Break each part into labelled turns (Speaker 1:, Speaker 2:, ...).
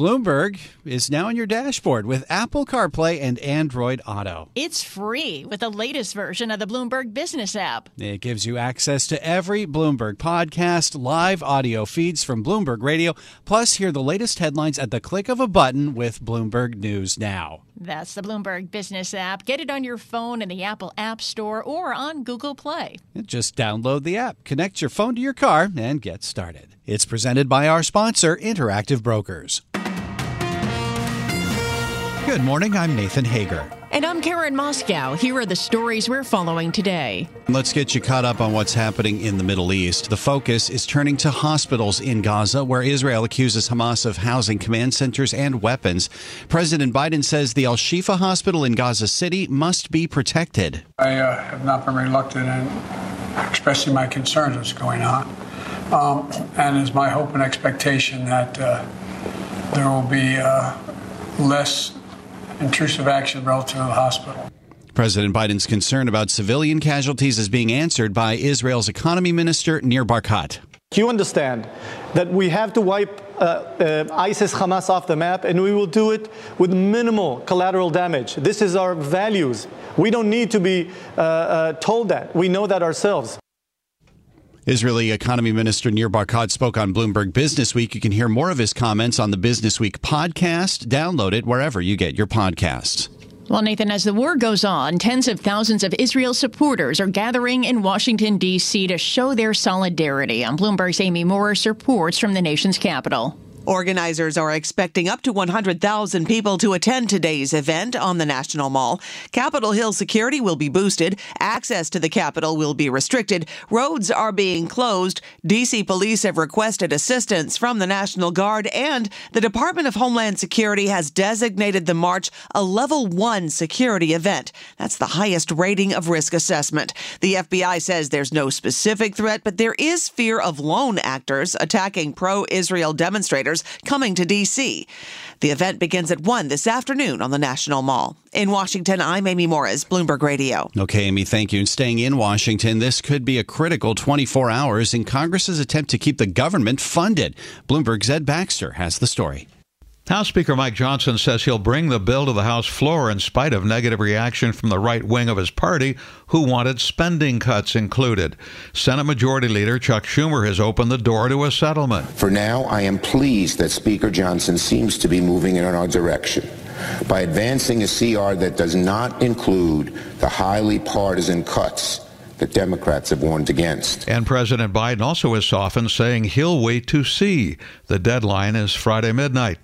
Speaker 1: Bloomberg is now on your dashboard with Apple CarPlay and Android Auto.
Speaker 2: It's free with the latest version of the Bloomberg Business app.
Speaker 1: It gives you access to every Bloomberg podcast, live audio feeds from Bloomberg Radio, plus hear the latest headlines at the click of a button with Bloomberg News Now.
Speaker 2: That's the Bloomberg Business app. Get it on your phone in the Apple App Store or on Google Play.
Speaker 1: Just download the app, connect your phone to your car, and get started. It's presented by our sponsor, Interactive Brokers. Good morning. I'm Nathan Hager.
Speaker 2: And I'm Karen Moskow. Here are the stories we're following today.
Speaker 1: Let's get you caught up on what's happening in the Middle East. The focus is turning to hospitals in Gaza, where Israel accuses Hamas of housing command centers and weapons. President Biden says the Al Shifa hospital in Gaza City must be protected.
Speaker 3: I uh, have not been reluctant in expressing my concerns what's going on. Um, and it's my hope and expectation that uh, there will be uh, less intrusive action relative to the hospital.
Speaker 1: President Biden's concern about civilian casualties is being answered by Israel's economy minister, Nir Barkat.
Speaker 4: Do you understand that we have to wipe uh, uh, ISIS Hamas off the map and we will do it with minimal collateral damage? This is our values. We don't need to be uh, uh told that. We know that ourselves.
Speaker 1: Israeli economy minister Nir Barkat spoke on Bloomberg Business Week. You can hear more of his comments on the Business Week podcast. Download it wherever you get your podcasts.
Speaker 2: Well, Nathan, as the war goes on, tens of thousands of Israel supporters are gathering in Washington, D.C. to show their solidarity. On Bloomberg's Amy Morris reports from the nation's capital.
Speaker 5: Organizers are expecting up to 100,000 people to attend today's event on the National Mall. Capitol Hill security will be boosted. Access to the Capitol will be restricted. Roads are being closed. D.C. police have requested assistance from the National Guard, and the Department of Homeland Security has designated the march a level one security event. That's the highest rating of risk assessment. The FBI says there's no specific threat, but there is fear of lone actors attacking pro Israel demonstrators coming to D.C. The event begins at 1 this afternoon on the National Mall. In Washington, I'm Amy Morris, Bloomberg Radio.
Speaker 1: Okay, Amy, thank you. And staying in Washington, this could be a critical 24 hours in Congress's attempt to keep the government funded. Bloomberg's Ed Baxter has the story.
Speaker 6: House Speaker Mike Johnson says he'll bring the bill to the House floor in spite of negative reaction from the right wing of his party, who wanted spending cuts included. Senate Majority Leader Chuck Schumer has opened the door to a settlement.
Speaker 7: For now, I am pleased that Speaker Johnson seems to be moving in our direction by advancing a CR that does not include the highly partisan cuts that Democrats have warned against.
Speaker 6: And President Biden also has softened, saying he'll wait to see. The deadline is Friday midnight.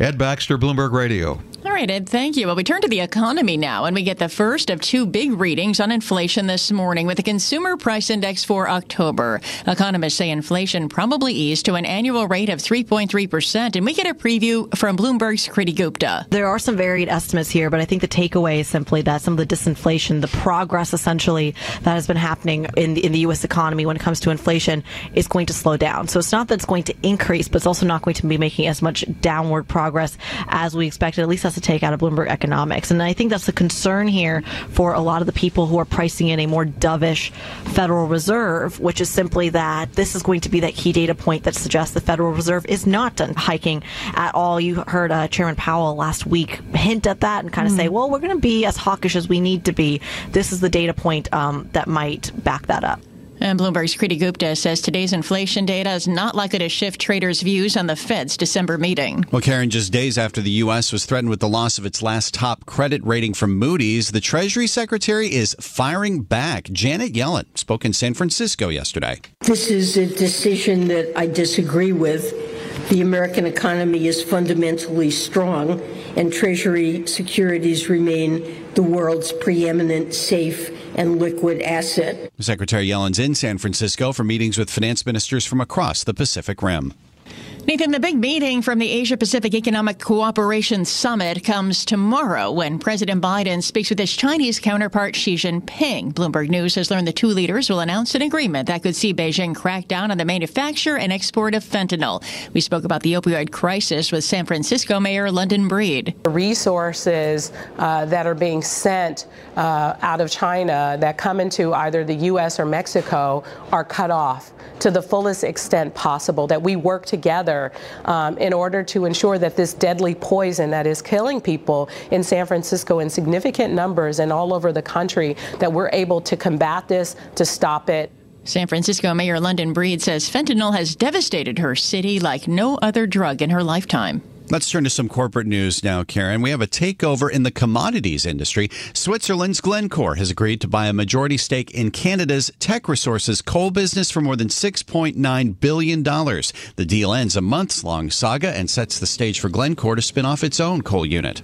Speaker 6: Ed Baxter, Bloomberg Radio.
Speaker 2: All right, Ed, thank you. Well, we turn to the economy now, and we get the first of two big readings on inflation this morning with the Consumer Price Index for October. Economists say inflation probably eased to an annual rate of 3.3%, and we get a preview from Bloomberg's Kriti Gupta.
Speaker 8: There are some varied estimates here, but I think the takeaway is simply that some of the disinflation, the progress essentially that has been happening in the, in the U.S. economy when it comes to inflation is going to slow down. So it's not that it's going to increase, but it's also not going to be making as much downward progress as we expected, at least a take out of Bloomberg economics. And I think that's the concern here for a lot of the people who are pricing in a more dovish Federal Reserve, which is simply that this is going to be that key data point that suggests the Federal Reserve is not done hiking at all. You heard uh, Chairman Powell last week hint at that and kind of mm-hmm. say, well, we're going to be as hawkish as we need to be. This is the data point um, that might back that up.
Speaker 2: And Bloomberg's Kriti Gupta says today's inflation data is not likely to shift traders' views on the Fed's December meeting.
Speaker 1: Well, Karen, just days after the U.S. was threatened with the loss of its last top credit rating from Moody's, the Treasury Secretary is firing back. Janet Yellen spoke in San Francisco yesterday.
Speaker 9: This is a decision that I disagree with. The American economy is fundamentally strong, and Treasury securities remain the world's preeminent safe and liquid asset.
Speaker 1: Secretary Yellen's in San Francisco for meetings with finance ministers from across the Pacific Rim.
Speaker 2: Nathan, the big meeting from the Asia Pacific Economic Cooperation Summit comes tomorrow when President Biden speaks with his Chinese counterpart Xi Jinping. Bloomberg News has learned the two leaders will announce an agreement that could see Beijing crack down on the manufacture and export of fentanyl. We spoke about the opioid crisis with San Francisco Mayor London Breed.
Speaker 10: The resources uh, that are being sent uh, out of China that come into either the U.S. or Mexico are cut off to the fullest extent possible, that we work together um, in order to ensure that this deadly poison that is killing people in San Francisco in significant numbers and all over the country, that we're able to combat this, to stop it.
Speaker 2: San Francisco Mayor London Breed says fentanyl has devastated her city like no other drug in her lifetime.
Speaker 1: Let's turn to some corporate news now, Karen. We have a takeover in the commodities industry. Switzerland's Glencore has agreed to buy a majority stake in Canada's Teck Resources coal business for more than $6.9 billion. The deal ends a months long saga and sets the stage for Glencore to spin off its own coal unit.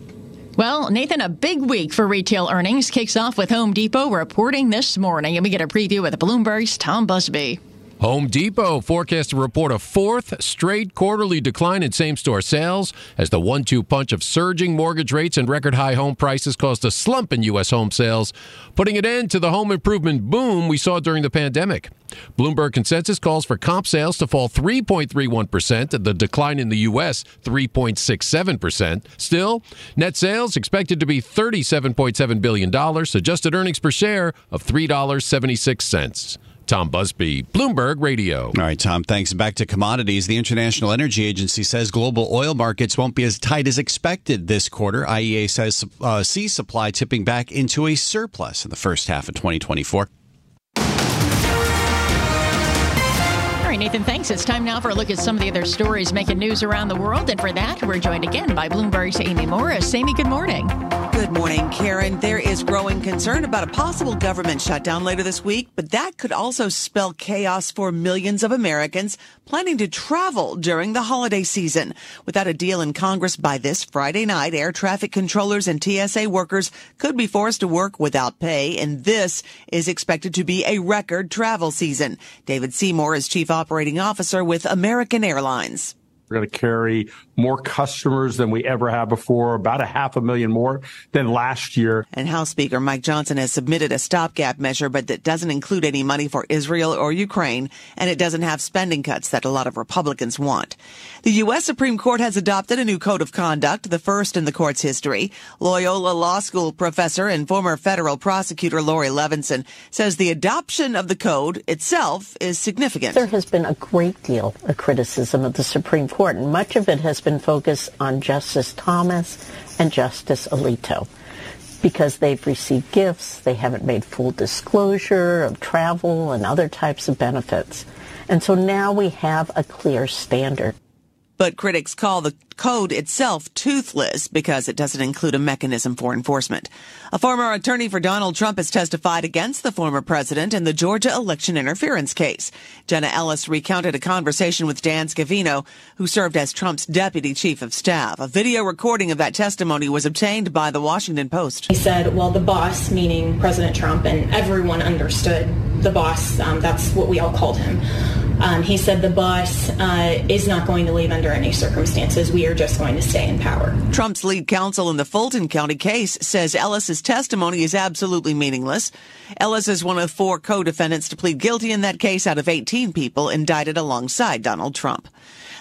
Speaker 2: Well, Nathan, a big week for retail earnings kicks off with Home Depot reporting this morning, and we get a preview with Bloomberg's Tom Busby.
Speaker 11: Home Depot forecast to report a fourth straight quarterly decline in same store sales as the one two punch of surging mortgage rates and record high home prices caused a slump in U.S. home sales, putting an end to the home improvement boom we saw during the pandemic. Bloomberg consensus calls for comp sales to fall 3.31%, and the decline in the U.S. 3.67%. Still, net sales expected to be $37.7 billion, adjusted earnings per share of $3.76. Tom Busby, Bloomberg Radio.
Speaker 1: All right, Tom, thanks. Back to commodities. The International Energy Agency says global oil markets won't be as tight as expected this quarter. IEA says uh, sees supply tipping back into a surplus in the first half of 2024.
Speaker 2: Right, Nathan, thanks. It's time now for a look at some of the other stories making news around the world. And for that, we're joined again by Bloomberg's Amy Morris. Amy, good morning.
Speaker 5: Good morning, Karen. There is growing concern about a possible government shutdown later this week, but that could also spell chaos for millions of Americans planning to travel during the holiday season. Without a deal in Congress by this Friday night, air traffic controllers and TSA workers could be forced to work without pay, and this is expected to be a record travel season. David Seymour is chief operating officer with American Airlines.
Speaker 12: We're going to carry more customers than we ever have before, about a half a million more than last year.
Speaker 5: And House Speaker Mike Johnson has submitted a stopgap measure, but that doesn't include any money for Israel or Ukraine, and it doesn't have spending cuts that a lot of Republicans want. The U.S. Supreme Court has adopted a new code of conduct, the first in the court's history. Loyola Law School professor and former federal prosecutor Laurie Levenson says the adoption of the code itself is significant.
Speaker 13: There has been a great deal of criticism of the Supreme Court, and much of it has been focused on Justice Thomas and Justice Alito because they've received gifts, they haven't made full disclosure of travel and other types of benefits. And so now we have a clear standard.
Speaker 5: But critics call the code itself toothless because it doesn't include a mechanism for enforcement. A former attorney for Donald Trump has testified against the former president in the Georgia election interference case. Jenna Ellis recounted a conversation with Dan Scavino, who served as Trump's deputy chief of staff. A video recording of that testimony was obtained by the Washington Post.
Speaker 14: He said, well, the boss, meaning President Trump, and everyone understood the boss, um, that's what we all called him. Um, he said the boss uh, is not going to leave under any circumstances. We are just going to stay in power.
Speaker 5: Trump's lead counsel in the Fulton County case says Ellis's testimony is absolutely meaningless. Ellis is one of four co-defendants to plead guilty in that case out of 18 people indicted alongside Donald Trump.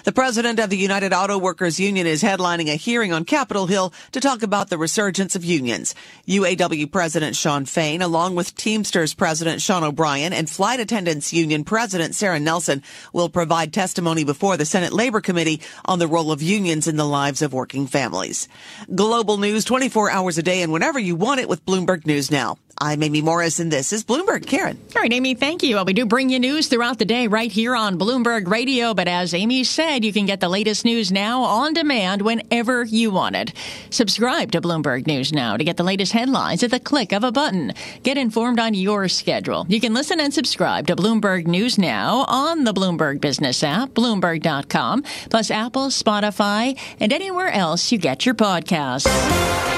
Speaker 5: The president of the United Auto Workers Union is headlining a hearing on Capitol Hill to talk about the resurgence of unions. UAW President Shawn Fain, along with Teamsters President Sean O'Brien and Flight Attendants Union President Sarah Nelson, will provide testimony before the Senate Labor Committee on the role of unions in the lives of working families. Global news 24 hours a day and whenever you want it with Bloomberg News Now. I'm Amy Morris, and this is Bloomberg. Karen.
Speaker 2: All right, Amy, thank you. Well, we do bring you news throughout the day right here on Bloomberg Radio. But as Amy said, you can get the latest news now on demand whenever you want it. Subscribe to Bloomberg News Now to get the latest headlines at the click of a button. Get informed on your schedule. You can listen and subscribe to Bloomberg News Now on the Bloomberg Business app, Bloomberg.com, plus Apple, Spotify, and anywhere else you get your podcasts.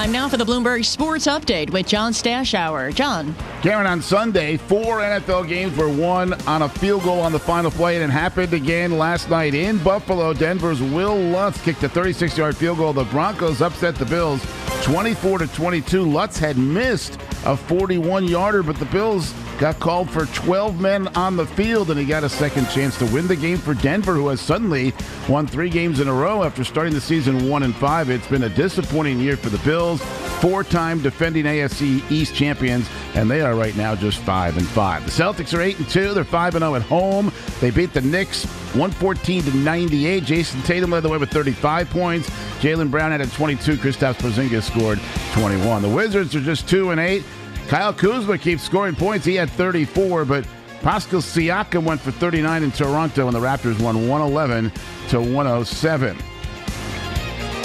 Speaker 2: Time now for the Bloomberg Sports Update with John Stashower. John.
Speaker 15: Karen, on Sunday, four NFL games were won on a field goal on the final play, and it happened again last night in Buffalo. Denver's Wil Lutz kicked a 36-yard field goal. The Broncos upset the Bills 24 to 22. Lutz had missed a 41-yarder, but the Bills got called for 12 men on the field, and he got a second chance to win the game for Denver, who has suddenly won three games in a row after starting the season one and five. It's been a disappointing year for the Bills, four-time defending AFC East champions, and they are right now just five and five. The Celtics are eight and two. They're five and zero at home. They beat the Knicks 114 to 98. Jayson Tatum led the way with 35 points. Jaylen Brown had 22. Kristaps Porzingis scored 21. The Wizards are just two and eight. Kyle Kuzma keeps scoring points. He had 34, but Pascal Siakam went for 39 in Toronto, and the Raptors won 111 to 107.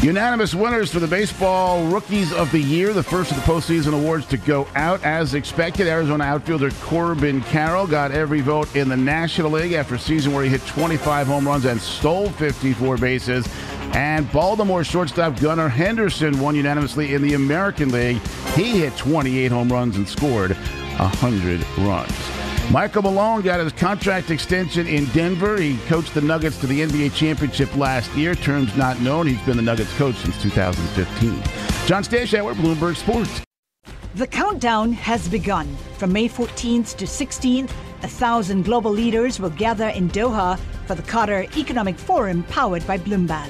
Speaker 15: Unanimous winners for the Baseball Rookies of the Year, the first of the postseason awards to go out as expected. Arizona outfielder Corbin Carroll got every vote in the National League after a season where he hit 25 home runs and stole 54 bases. And Baltimore shortstop Gunnar Henderson won unanimously in the American League. He hit 28 home runs and scored 100 runs. Michael Malone got his contract extension in Denver. He coached the Nuggets to the NBA championship last year. Terms not known. He's been the Nuggets coach since 2015. John Stashower, Bloomberg Sports.
Speaker 16: The countdown has begun. From May 14th to 16th, a thousand global leaders will gather in Doha for the Qatar Economic Forum powered by Bloomberg.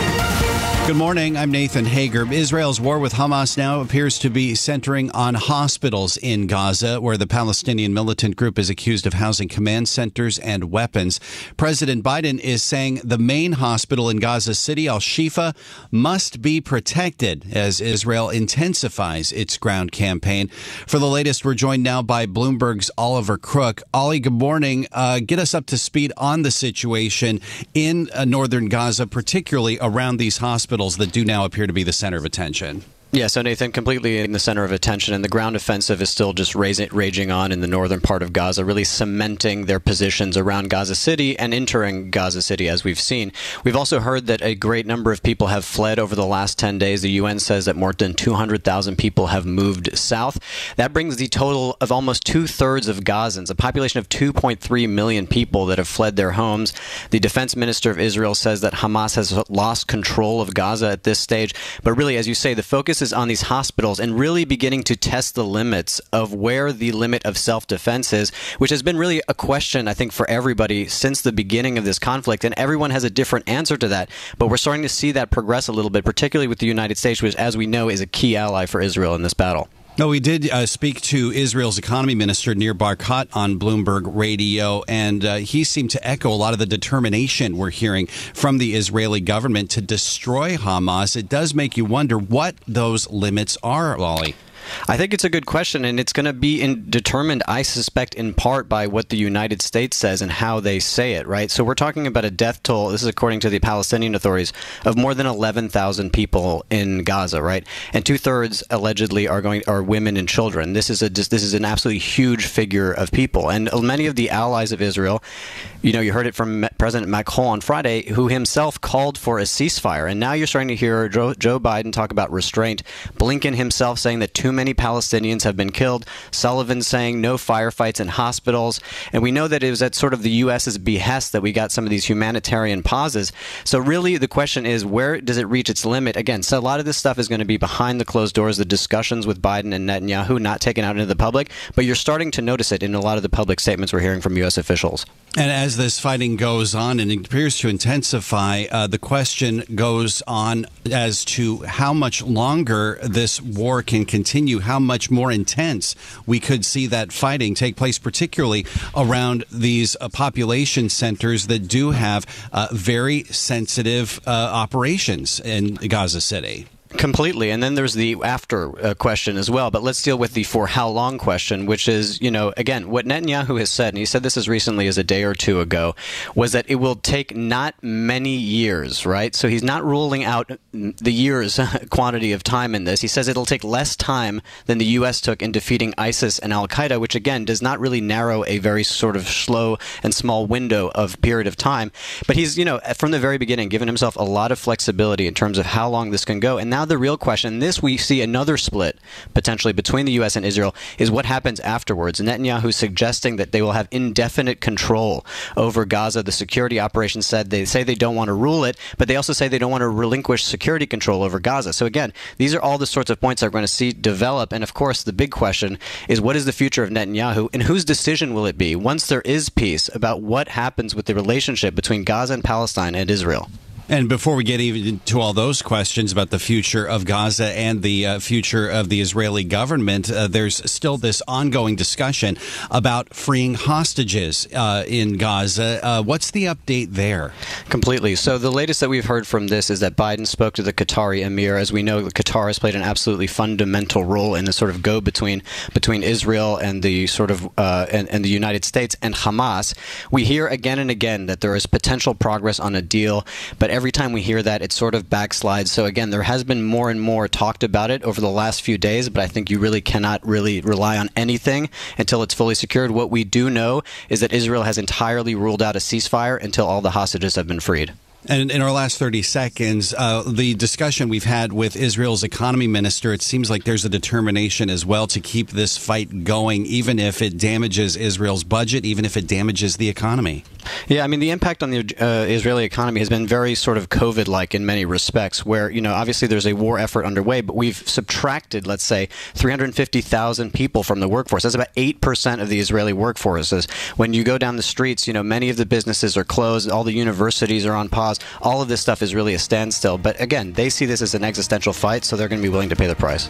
Speaker 1: Good morning. I'm Nathan Hager. Israel's war with Hamas now appears to be centering on hospitals in Gaza, where the Palestinian militant group is accused of housing command centers and weapons. President Biden is saying the main hospital in Gaza City, Al Shifa, must be protected as Israel intensifies its ground campaign. For the latest, we're joined now by Bloomberg's Oliver Crook. Ollie, good morning. Uh, get us up to speed on the situation in uh, northern Gaza, particularly around these hospitals hospitals that do now appear to be the center of attention.
Speaker 17: Yeah, so Nathan, completely in the center of attention, and the ground offensive is still just raising, raging on in the northern part of Gaza, really cementing their positions around Gaza City and entering Gaza City, as we've seen. We've also heard that a great number of people have fled over the last 10 days. The UN says that more than 200,000 people have moved south. That brings the total of almost two thirds of Gazans, a population of 2.3 million people that have fled their homes. The defense minister of Israel says that Hamas has lost control of Gaza at this stage. But really, as you say, the focus is on these hospitals and really beginning to test the limits of where the limit of self defense is, which has been really a question, I think, for everybody since the beginning of this conflict. And everyone has a different answer to that. But we're starting to see that progress a little bit, particularly with the United States, which, as we know, is a key ally for Israel in this battle.
Speaker 1: No, we did uh, speak to Israel's economy minister Nir Barkat on Bloomberg Radio, and uh, he seemed to echo a lot of the determination we're hearing from the Israeli government to destroy Hamas. It does make you wonder what those limits are, Lolly.
Speaker 17: I think it's a good question, and it's going to be in, determined, I suspect, in part by what the United States says and how they say it, right? So we're talking about a death toll, this is according to the Palestinian authorities, of more than 11,000 people in Gaza, right? And two thirds allegedly are going are women and children. This is a this is an absolutely huge figure of people, and many of the allies of Israel, you know, you heard it from President Macron on Friday, who himself called for a ceasefire, and now you're starting to hear Joe, Joe Biden talk about restraint. Blinken himself saying that too many Palestinians have been killed. Sullivan saying no firefights in hospitals. And we know that it was at sort of the U.S.'s behest that we got some of these humanitarian pauses. So, really, the question is where does it reach its limit? Again, so a lot of this stuff is going to be behind the closed doors, the discussions with Biden and Netanyahu, not taken out into the public. But you're starting to notice it in a lot of the public statements we're hearing from U.S. officials.
Speaker 1: And as this fighting goes on and it appears to intensify, uh, the question goes on as to how much longer this war can continue, how much more intense we could see that fighting take place, particularly around these uh, population centers that do have uh, very sensitive uh, operations in Gaza City.
Speaker 17: Completely. And then there's the after uh, question as well. But let's deal with the for how long question, which is, you know, again, what Netanyahu has said, and he said this as recently as a day or two ago, was that it will take not many years, right? So he's not ruling out the years quantity of time in this. He says it'll take less time than the U.S. took in defeating ISIS and Al Qaeda, which again does not really narrow a very sort of slow and small window of period of time. But he's, you know, from the very beginning given himself a lot of flexibility in terms of how long this can go. And now now the real question, this we see another split potentially between the U.S. and Israel, is what happens afterwards. Netanyahu suggesting that they will have indefinite control over Gaza. The security operations said they say they don't want to rule it, but they also say they don't want to relinquish security control over Gaza. So again, these are all the sorts of points we're going to see develop. And of course, the big question is what is the future of Netanyahu and whose decision will it be once there is peace about what happens with the relationship between Gaza and Palestine and Israel?
Speaker 1: And before we get even to all those questions about the future of Gaza and the uh, future of the Israeli government, uh, there's still this ongoing discussion about freeing hostages uh, in Gaza. Uh, what's the update there?
Speaker 17: Completely. So the latest that we've heard from this is that Biden spoke to the Qatari emir. As we know, Qatar has played an absolutely fundamental role in the sort of go between between Israel and the sort of uh, and, and the United States and Hamas. We hear again and again that there is potential progress on a deal, but every time we hear that, it sort of backslides. So again, there has been more and more talked about it over the last few days, but I think you really cannot really rely on anything until it's fully secured. What we do know is that Israel has entirely ruled out a ceasefire until all the hostages have been freed.
Speaker 1: And in our last 30 seconds, uh, the discussion we've had with Israel's economy minister, it seems like there's a determination as well to keep this fight going, even if it damages Israel's budget, even if it damages the economy.
Speaker 17: Yeah, I mean, the impact on the uh, Israeli economy has been very sort of COVID like in many respects, where, you know, obviously there's a war effort underway, but we've subtracted, let's say, 350,000 people from the workforce. That's about 8% of the Israeli workforce. When you go down the streets, you know, many of the businesses are closed, all the universities are on pause cause. All of this stuff is really a standstill. But again, they see this as an existential fight, so they're going to be willing to pay the price.